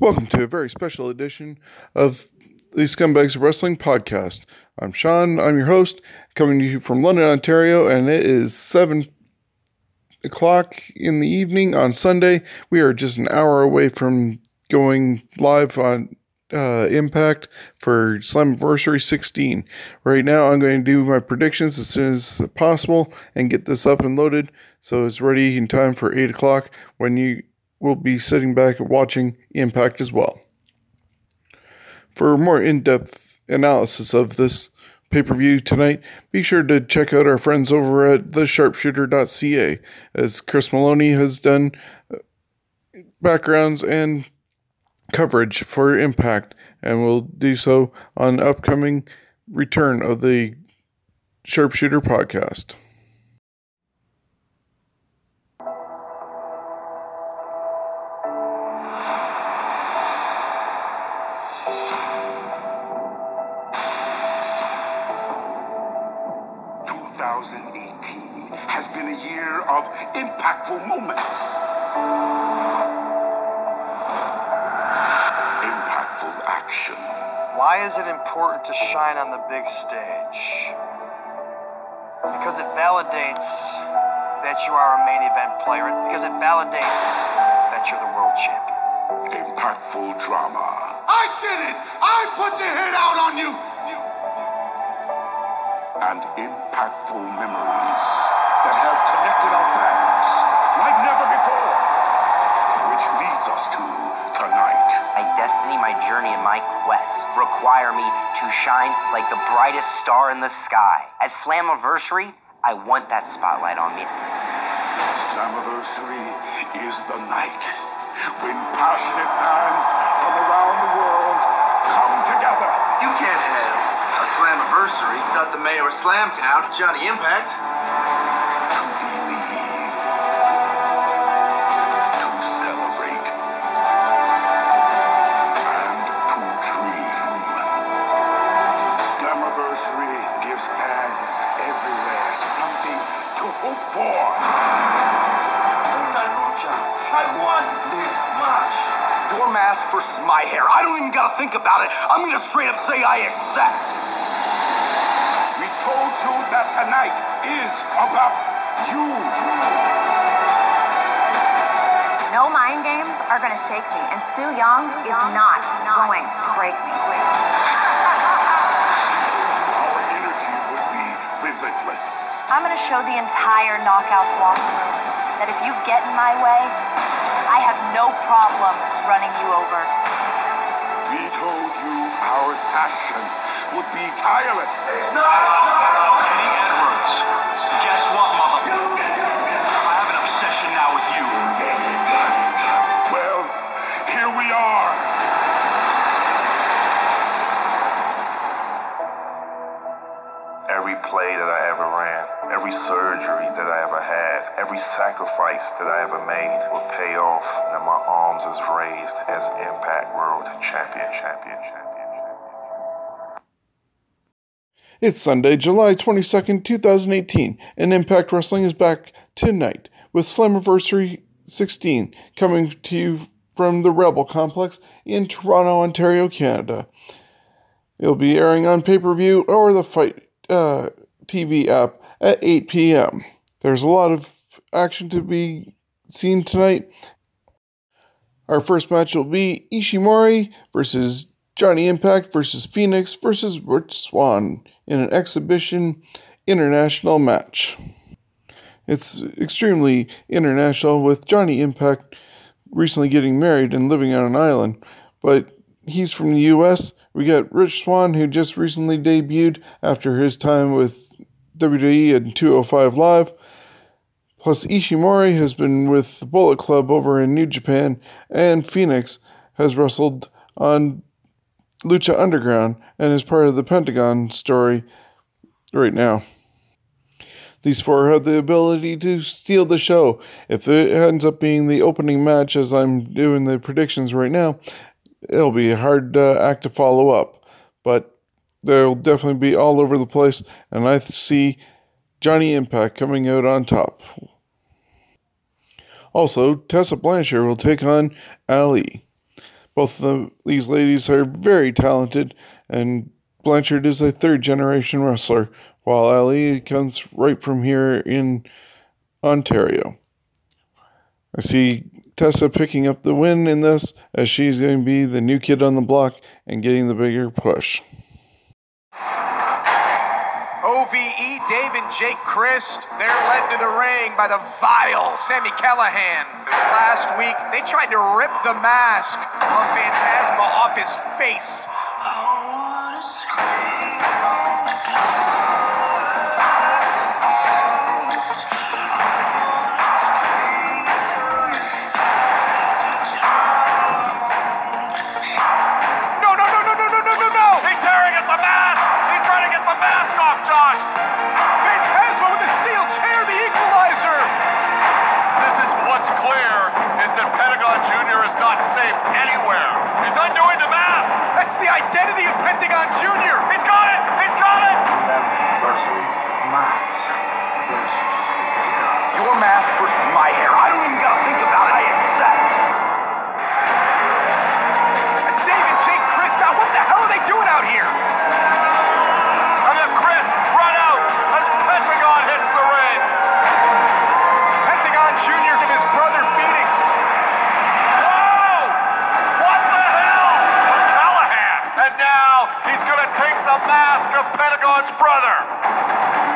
Welcome to a very special edition of the Scumbags Wrestling podcast. I'm Sean, I'm your host, coming to you from London, Ontario, and it is 7 o'clock in the evening on Sunday. We are just an hour away from going live on uh, Impact for Slammiversary 16. Right now, I'm going to do my predictions as soon as possible and get this up and loaded so it's ready in time for 8 o'clock when you will be sitting back and watching Impact as well. For more in depth analysis of this pay per view tonight, be sure to check out our friends over at thesharpshooter.ca as Chris Maloney has done uh, backgrounds and coverage for Impact and will do so on upcoming return of the Sharpshooter podcast. Has been a year of impactful moments. Impactful action. Why is it important to shine on the big stage? Because it validates that you are a main event player. Because it validates that you're the world champion. Impactful drama. I did it! I put the hit out on you! you, you. And impactful memories that has connected our fans like never before. Which leads us to tonight. My destiny, my journey, and my quest require me to shine like the brightest star in the sky. At Slammiversary, I want that spotlight on me. Slammiversary is the night when passionate fans from around the world come together. You can't have a Slammiversary Thought the mayor of Slamtown, Johnny Impact. To believe. To celebrate. And to dream. Everywhere something to hope for. I won this match your mask versus my hair. I don't even gotta think about it. I'm gonna straight up say I accept. We told you that tonight is about you. No mind games are gonna shake me, and Su Yung is not going to break me. Our energy would be relentless. I'm gonna show the entire Knockouts locker room that if you get in my way, I have no problem running you over. We told you our passion would be tireless. No! Eddie Edwards. Guess what, mother? I have an obsession now with you. Well, here we are. Every play that I ever ran, every surgery that I ever had, every sacrifice that I ever made will pay off and my arms is raised as Impact World Champion, Champion, Champion, Champion. It's Sunday, July 22nd, 2018, and Impact Wrestling is back tonight with Slammiversary 16 coming to you from the Rebel Complex in Toronto, Ontario, Canada. It'll be airing on pay per view or the FITE uh, TV app at 8 p.m. There's a lot of action to be seen tonight. Our first match will be Ishimori versus Johnny Impact versus Fenix versus Rich Swann in an exhibition international match. It's extremely international with Johnny Impact recently getting married and living on an island, but he's from the US. We got Rich Swann who just recently debuted after his time with WWE and 205 Live. Plus, Ishimori has been with the Bullet Club over in New Japan, and Fenix has wrestled on Lucha Underground and is part of the Pentagon story right now. These four have the ability to steal the show. If it ends up being the opening match, as I'm doing the predictions right now, it'll be a hard uh, act to follow up. But they'll definitely be all over the place, and I see Johnny Impact coming out on top. Also, Tessa Blanchard will take on Allie. Both of the, these ladies are very talented, and Blanchard is a third generation wrestler, while Allie comes right from here in Ontario. I see Tessa picking up the win in this as she's going to be the new kid on the block and getting the bigger push. OVE, Dave and Jake Crist, they're led to the ring by the vile Sammy Callihan. Last week, they tried to rip the mask of Phantasma off his face. Oh. He's gonna take the mask of Pentagon's brother.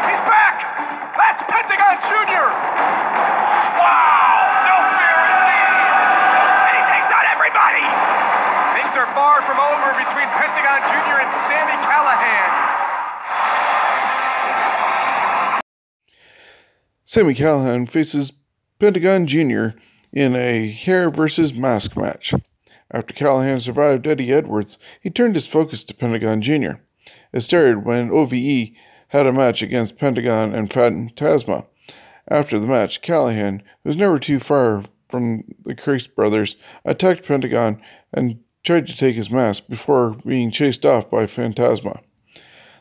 He's back! That's Pentagon Jr. Wow! No fear indeed! And he takes out everybody! Things are far from over between Pentagon Jr. and Sammy Callihan. Sammy Callihan faces Pentagon Jr. in a hair versus mask match. After Callihan survived Eddie Edwards, he turned his focus to Pentagon Jr. It started when OVE had a match against Pentagon and Phantasma. After the match, Callihan, who was never too far from the Crist brothers, attacked Pentagon and tried to take his mask before being chased off by Phantasma.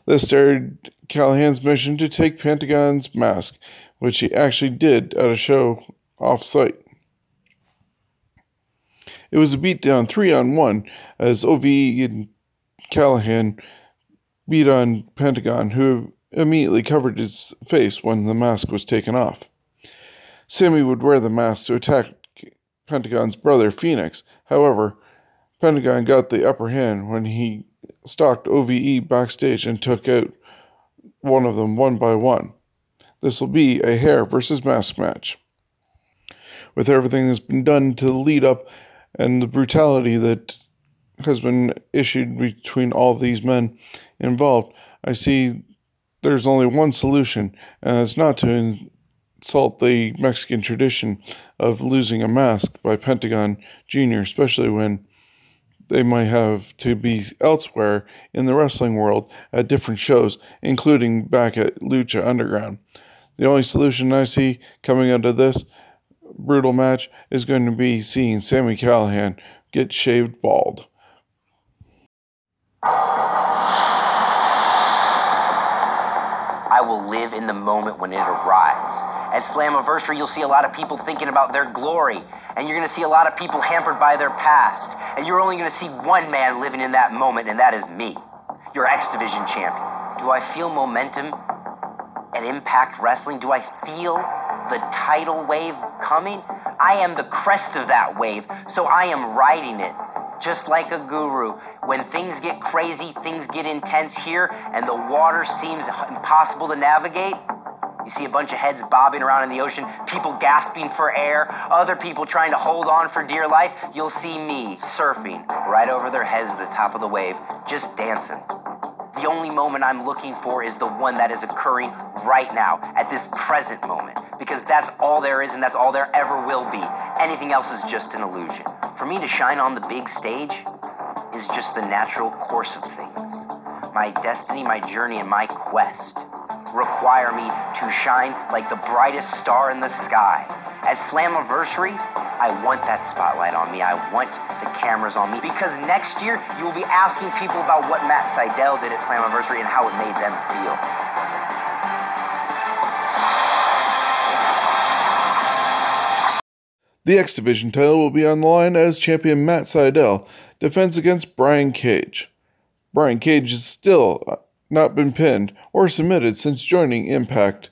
This started Callihan's mission to take Pentagon's mask, which he actually did at a show off site. It was a beatdown three on one as OVE and Callihan beat on Pentagon, who immediately covered his face when the mask was taken off. Sammy would wear the mask to attack Pentagon's brother Fenix. However, Pentagon got the upper hand when he stalked OVE backstage and took out one of them one by one. This will be a hair versus mask match. With everything that's been done to lead up and the brutality that has been issued between all these men involved, I see there's only one solution, and it's not to insult the Mexican tradition of losing a mask by Pentagon Jr., especially when they might have to be elsewhere in the wrestling world at different shows, including back at Lucha Underground. The only solution I see coming out of this brutal match is going to be seeing Sammy Callihan get shaved bald. I will live in the moment when it arrives. At Slammiversary, you'll see a lot of people thinking about their glory, and you're going to see a lot of people hampered by their past, and you're only going to see one man living in that moment, and that is me, your X Division champion. Do I feel momentum at Impact Wrestling? Do I feel the tidal wave coming? I am the crest of that wave, so I am riding it just like a guru. When things get crazy, things get intense here, and the water seems impossible to navigate, you see a bunch of heads bobbing around in the ocean, people gasping for air, other people trying to hold on for dear life. You'll see me surfing right over their heads at the top of the wave, just dancing. The only moment I'm looking for is the one that is occurring right now, at this present moment, because that's all there is and that's all there ever will be. Anything else is just an illusion. For me to shine on the big stage is just the natural course of things. My destiny, my journey, and my quest require me to shine like the brightest star in the sky. At Slammiversary, I want that spotlight on me. I want the cameras on me because next year you will be asking people about what Matt Sydal did at Slammiversary and how it made them feel. The X Division title will be on the line as champion Matt Sydal defends against Brian Cage. Brian Cage has still uh, not been pinned or submitted since joining Impact.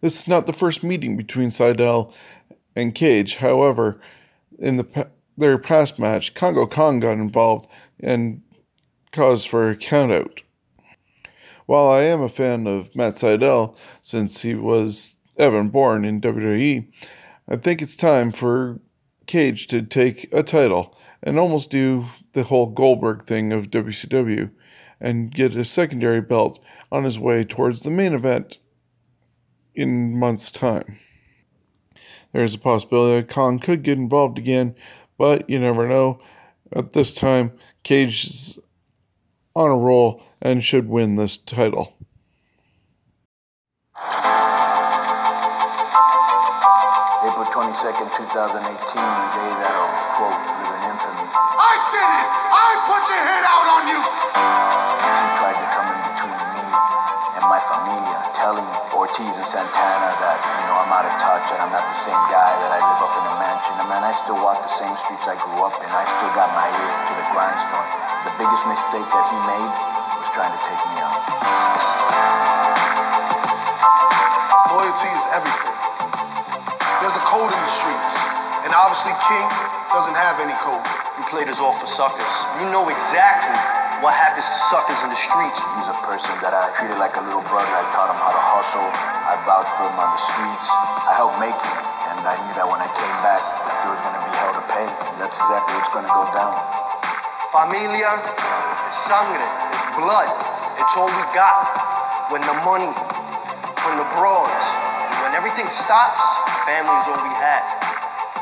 This is not the first meeting between Sydal and Cage. However, in the their past match, Kongo Kong got involved and caused for a countout. While I am a fan of Matt Sydal since he was Evan Bourne in WWE, I think it's time for Cage to take a title and almost do the whole Goldberg thing of WCW and get a secondary belt on his way towards the main event in months' time. There's a possibility that Kong could get involved again, but you never know. At this time, Cage is on a roll and should win this title. April 22nd, 2018, a day that'll, the same guy, that I live up in a mansion. And man, I still walk the same streets I grew up in. I still got my ear to the grindstone. The biggest mistake that he made was trying to take me out. Loyalty is everything. There's a code in the streets, and obviously King doesn't have any code. You played us all for suckers. You know exactly what happens to suckers in the streets. He's a person that I treated like a little brother. I taught him how to hustle. I vouched for him on the streets. I helped make him, and I knew that when I came back, that there was going to be hell to pay. And that's exactly what's going to go down. Familia sangre, it's blood. It's all we got. When the money, when the broads, when everything stops, family is all we have.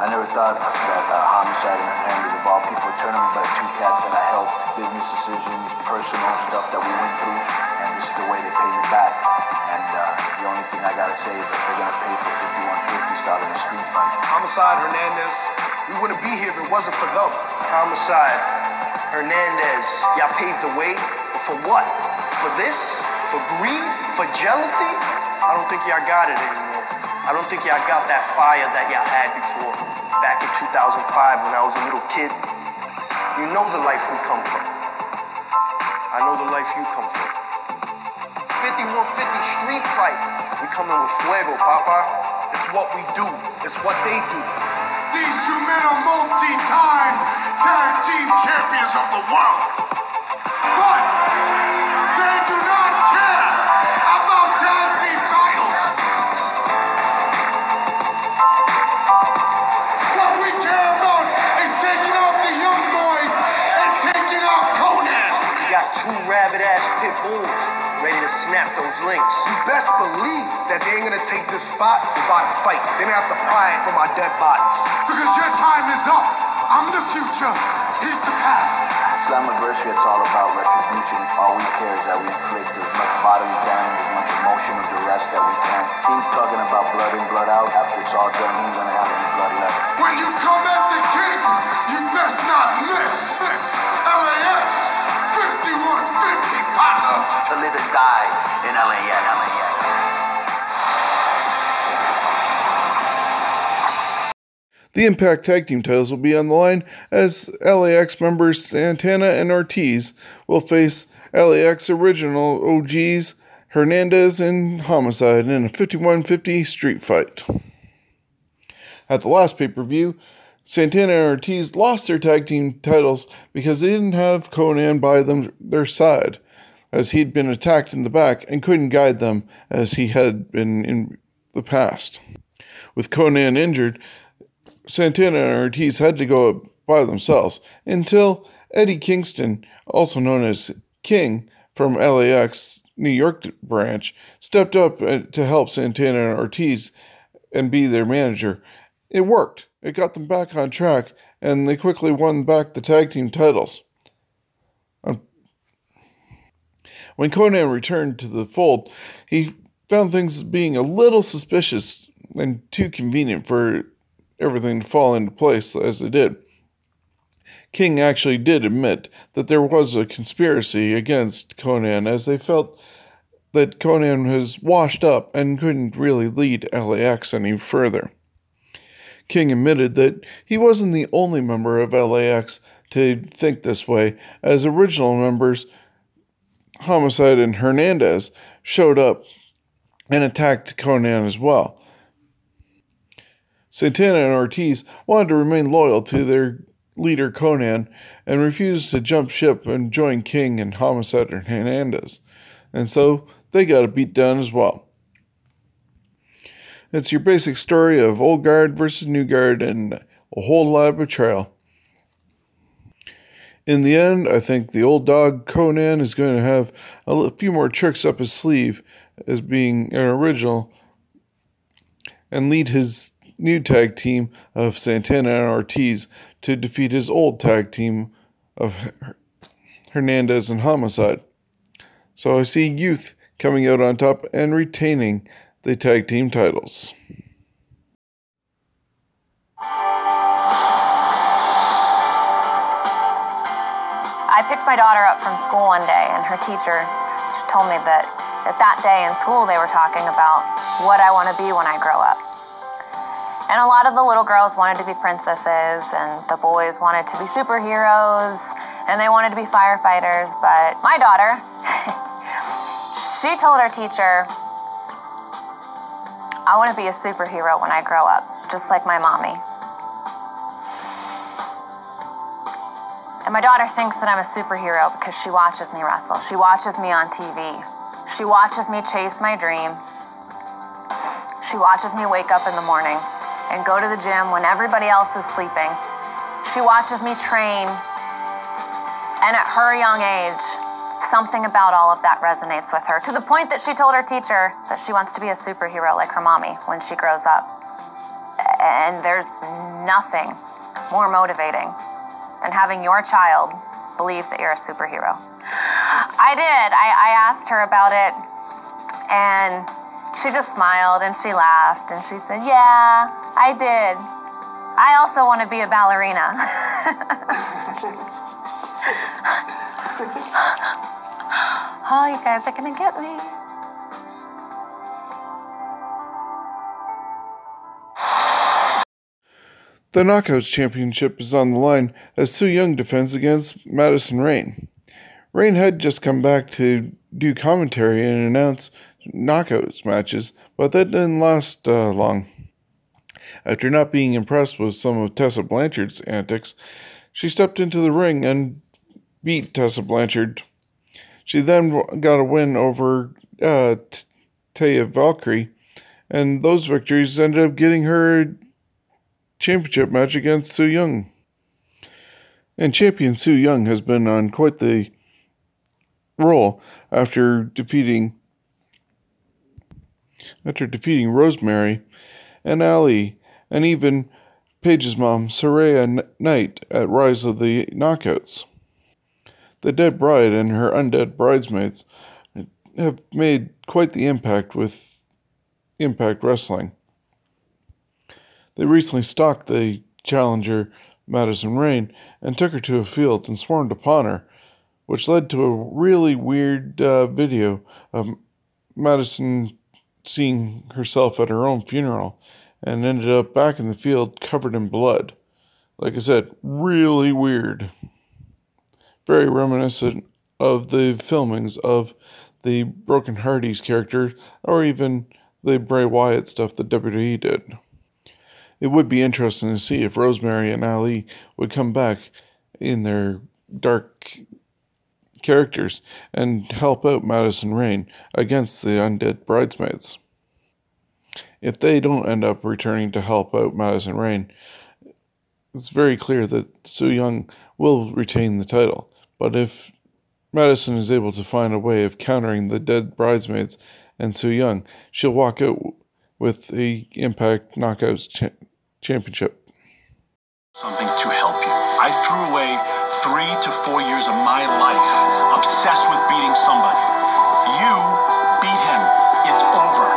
I never thought that uh, homicide and Hernandez of all people turned me by two cats that I helped, business decisions, personal stuff that we went through, and this is the way they pay me back. And the only thing I gotta say is that they're gonna pay for 5150 starting a street fight. Homicide, Hernandez, we wouldn't be here if it wasn't for them. Homicide, Hernandez, y'all paved the way, but for what? For this? For greed? For jealousy? I don't think y'all got it anymore. I don't think y'all got that fire that y'all had before, back in 2005 when I was a little kid. You know the life we come from. I know the life you come from. 5150 street fight. We coming with fuego, Papa. It's what we do. It's what they do. These two men are multi-time tag team champions of the world. But they do not care about tag team titles. What we care about is taking off the young boys and taking off Konnan. We got two rabid ass pit bulls ready to snap those links. You best believe that they ain't gonna take this spot without a fight. They're gonna have to pry it from our dead bodies. Because your time is up. I'm the future. He's the past. Slammiversary, it's all about retribution. All we care is that we inflict as much bodily damage, as much emotional duress that we can. Keep talking about blood in, blood out. After it's all done, he ain't gonna have any blood left. When you come at the king, you best not miss. LAX 5150, partner. To live and die in LAX. LAX. The Impact Tag Team titles will be on the line as LAX members Santana and Ortiz will face LAX original OGs Hernandez and Homicide in a 5150 street fight. At the last pay per view, Santana and Ortiz lost their tag team titles because they didn't have Konnan by them their side, as he'd been attacked in the back and couldn't guide them as he had been in the past. With Konnan injured, Santana and Ortiz had to go by themselves until Eddie Kingston, also known as King from LAX New York branch, stepped up uh, to help Santana and Ortiz and be their manager. It worked. It got them back on track, and they quickly won back the tag team titles. Um, When Konnan returned to the fold, he found things being a little suspicious and too convenient for everything to fall into place as they did. King actually did admit that there was a conspiracy against Konnan as they felt that Konnan was washed up and couldn't really lead LAX any further. King admitted that he wasn't the only member of LAX to think this way, as original members Homicide and Hernandez showed up and attacked Konnan as well. Santana and Ortiz wanted to remain loyal to their leader Konnan and refused to jump ship and join King and Homicide and Hernandez, and so they got a beat down as well. It's your basic story of old guard versus new guard and a whole lot of betrayal. In the end, I think the old dog Konnan is going to have a few more tricks up his sleeve as being an original and lead his new tag team of Santana and Ortiz to defeat his old tag team of Hernandez and Homicide. So I see youth coming out on top and retaining the tag team titles. I picked my daughter up from school one day, and her teacher she told me that, that that day in school they were talking about what I want to be when I grow up. And a lot of the little girls wanted to be princesses, and the boys wanted to be superheroes, and they wanted to be firefighters. But my daughter, she told her teacher, I want to be a superhero when I grow up, just like my mommy. And my daughter thinks that I'm a superhero because she watches me wrestle. She watches me on TV. She watches me chase my dream. She watches me wake up in the morning and go to the gym when everybody else is sleeping. She watches me train. And at her young age, something about all of that resonates with her to the point that she told her teacher that she wants to be a superhero like her mommy when she grows up. And there's nothing more motivating than having your child believe that you're a superhero. I did. I, I asked her about it, and she just smiled and she laughed and she said, Yeah, I did. I also want to be a ballerina. oh, you guys are to get me. The Knockouts Championship is on the line as Su Yung defends against Madison Rayne. Rayne had just come back to do commentary and announce Knockouts matches, but that didn't last uh, long. After not being impressed with some of Tessa Blanchard's antics, she stepped into the ring and beat Tessa Blanchard. She then got a win over uh, Taya Valkyrie, and those victories ended up getting her championship match against Su Yung. And champion Su Yung has been on quite the roll after defeating after defeating Rosemary and Allie and even Paige's mom, Saraya Knight, at Rise of the Knockouts. The Dead Bride and her undead bridesmaids have made quite the impact with Impact Wrestling. They recently stalked the challenger Madison Rayne and took her to a field and swarmed upon her, which led to a really weird uh, video of Madison seeing herself at her own funeral and ended up back in the field covered in blood. Like I said, really weird. Very reminiscent of the filmings of the Broken Hardys character or even the Bray Wyatt stuff that WWE did. It would be interesting to see if Rosemary and Allie would come back in their dark characters and help out Madison Rayne against the undead bridesmaids. If they don't end up returning to help out Madison Rayne, it's very clear that Su Yung will retain the title. But if Madison is able to find a way of countering the dead bridesmaids and Su Yung, she'll walk out with the Impact Knockouts cha- Championship. Something to help you. I threw away three to four years of my life obsessed with beating somebody. You beat him. It's over.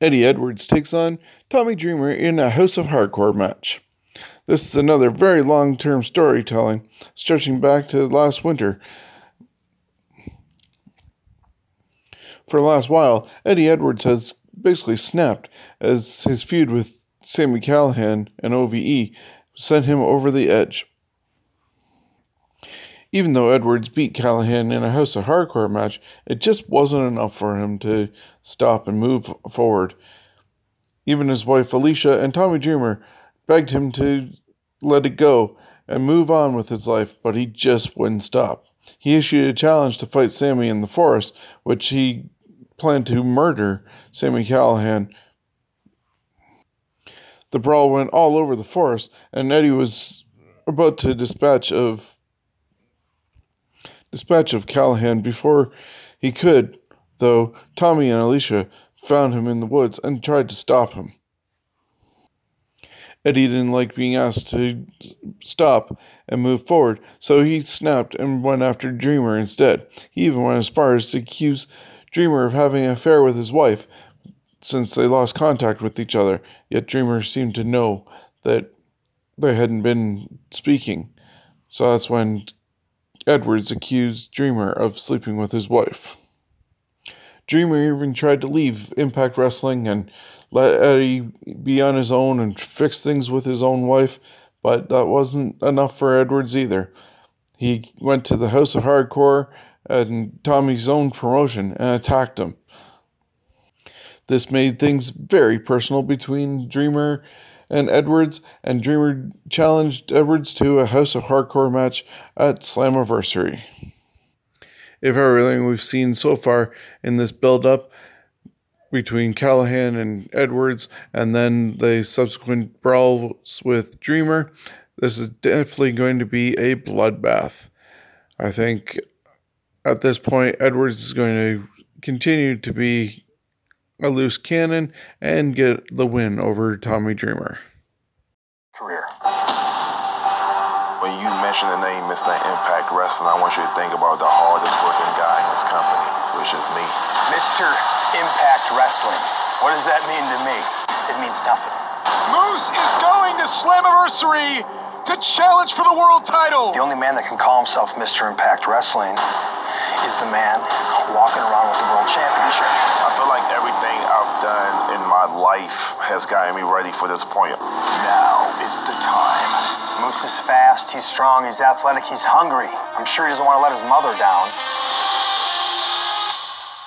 Eddie Edwards takes on Tommy Dreamer in a House of Hardcore match. This is another very long term storytelling, stretching back to last winter. For the last while, Eddie Edwards has basically snapped as his feud with Sammy Callihan and OVE sent him over the edge. Even though Edwards beat Callihan in a House of Hardcore match, it just wasn't enough for him to stop and move forward. Even his wife Alisha and Tommy Dreamer begged him to let it go and move on with his life, but he just wouldn't stop. He issued a challenge to fight Sammy in the forest, which he planned to murder Sammy Callihan. The brawl went all over the forest, and Eddie was about to dispatch of dispatch of Callihan before he could, though Tommy and Alisha found him in the woods and tried to stop him. Eddie didn't like being asked to stop and move forward, so he snapped and went after Dreamer instead. He even went as far as to accuse Dreamer of having an affair with his wife, since they lost contact with each other, yet Dreamer seemed to know that they hadn't been speaking. So that's when Edwards accused Dreamer of sleeping with his wife. Dreamer even tried to leave Impact Wrestling and let Eddie be on his own and fix things with his own wife, but that wasn't enough for Edwards either. He went to the House of Hardcore and Tommy's own promotion and attacked him. This made things very personal between Dreamer and Edwards, and Dreamer challenged Edwards to a House of Hardcore match at Slammiversary. If everything we've seen so far in this build up between Callihan and Edwards, and then the subsequent brawls with Dreamer, this is definitely going to be a bloodbath. I think at this point, Edwards is going to continue to be a loose cannon and get the win over Tommy Dreamer. career. When you mention the name Mr. Impact Wrestling, I want you to think about the hardest working guy in this company, which is me. Mr. Impact Wrestling. What does that mean to me? It means nothing. Moose is going to Slammiversary to challenge for the world title. The only man that can call himself Mr. Impact Wrestling is the man walking around with the world championship. I feel like everything I've done in my life has gotten me ready for this point. Now is the time. Moose is fast, he's strong, he's athletic, he's hungry. I'm sure he doesn't want to let his mother down.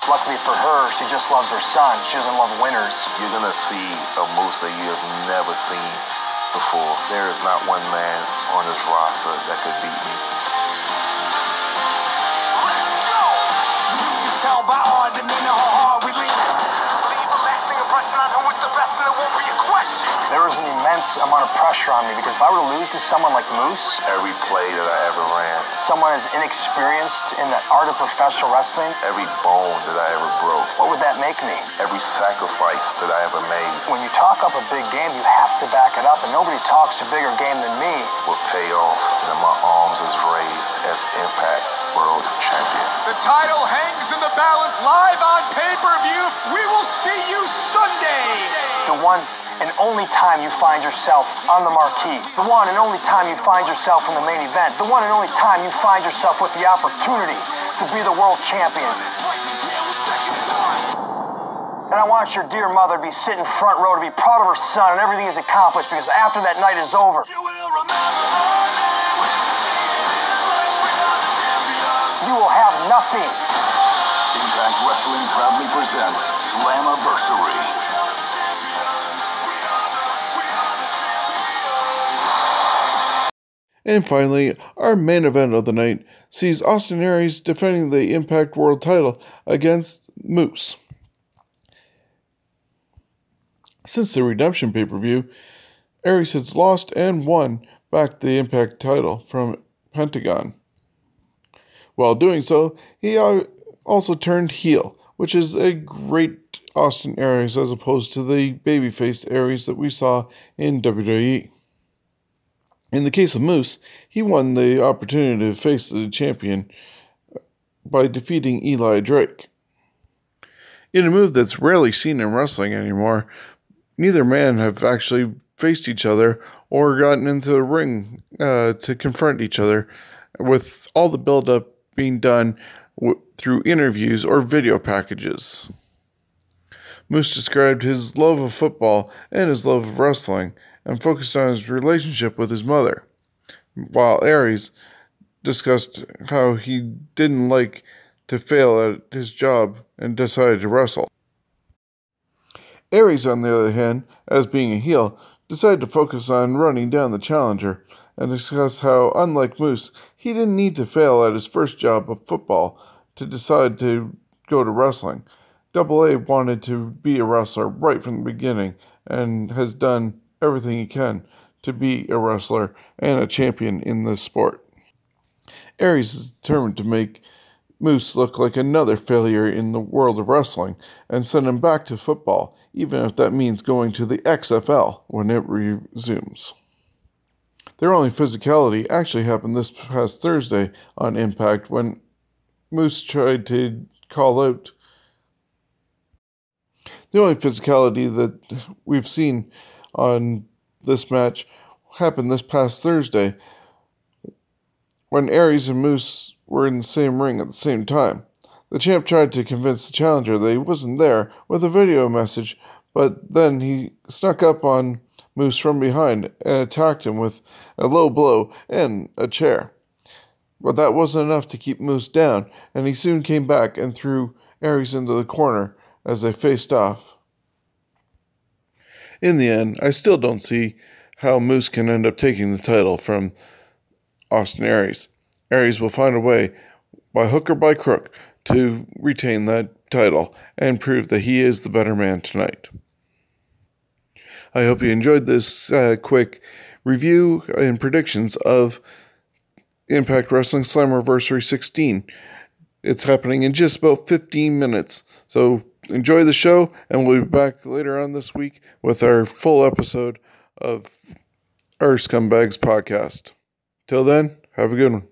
Luckily for her, she just loves her son. She doesn't love winners. You're gonna see a moose that you have never seen before. There is not one man on this roster that could beat me. Best, and there won't be a question. There is an immense amount of pressure on me because if I were to lose to someone like Moose, Every play that I ever ran, someone as inexperienced in the art of professional wrestling, every bone that I ever broke, what would that make make me. Every sacrifice that I ever made When you talk up a big game, you have to back it up, and nobody talks a bigger game than me. will pay off, and my arms is raised as Impact World Champion. The title hangs in the balance live on pay-per-view. We will see you Sunday. The one and only time you find yourself on the marquee. The one and only time you find yourself in the main event. The one and only time you find yourself with the opportunity to be the world champion. And I want your dear mother to be sitting front row to be proud of her son and everything he's accomplished because after that night is over, will have nothing. Impact Wrestling proudly presents Slammiversary. And finally, our main event of the night sees Austin Aries defending the Impact World title against Moose. Since the Redemption pay per view, Aries has lost and won back the Impact title from Pentagon. While doing so, he also turned heel, which is a great Austin Aries as opposed to the babyface Aries that we saw in. WWE. In the case of Moose, he won the opportunity to face the champion by defeating Eli Drake. In a move that's rarely seen in wrestling anymore, neither man have actually faced each other or gotten into the ring uh, to confront each other, with all the build-up being done w- through interviews or video packages. Moose described his love of football and his love of wrestling and focused on his relationship with his mother, while Aries discussed how he didn't like to fail at his job and decided to wrestle. Aries, on the other hand, as being a heel, decided to focus on running down the challenger and discussed how, unlike Moose, he didn't need to fail at his first job of football to decide to go to wrestling. Double A wanted to be a wrestler right from the beginning and has done everything he can to be a wrestler and a champion in this sport. Aries is determined to make Moose look like another failure in the world of wrestling and send him back to football, even if that means going to the XFL when it resumes. Their only physicality actually happened this past Thursday on Impact when Moose tried to call out. The only physicality that we've seen on this match happened this past Thursday when Aries and Moose were in the same ring at the same time. The champ tried to convince the challenger that he wasn't there with a video message, but then he snuck up on Moose from behind and attacked him with a low blow and a chair. But that wasn't enough to keep Moose down, and he soon came back and threw Aries into the corner as they faced off. In the end, I still don't see how Moose can end up taking the title from Austin Aries. Aries will find a way, by hook or by crook, to retain that title and prove that he is the better man tonight. I hope you enjoyed this uh, quick review and predictions of Impact Wrestling Slammiversary 16. It's happening in just about 15 minutes. So enjoy the show, and we'll be back later on this week with our full episode of our Scumbags podcast. Till then, have a good one.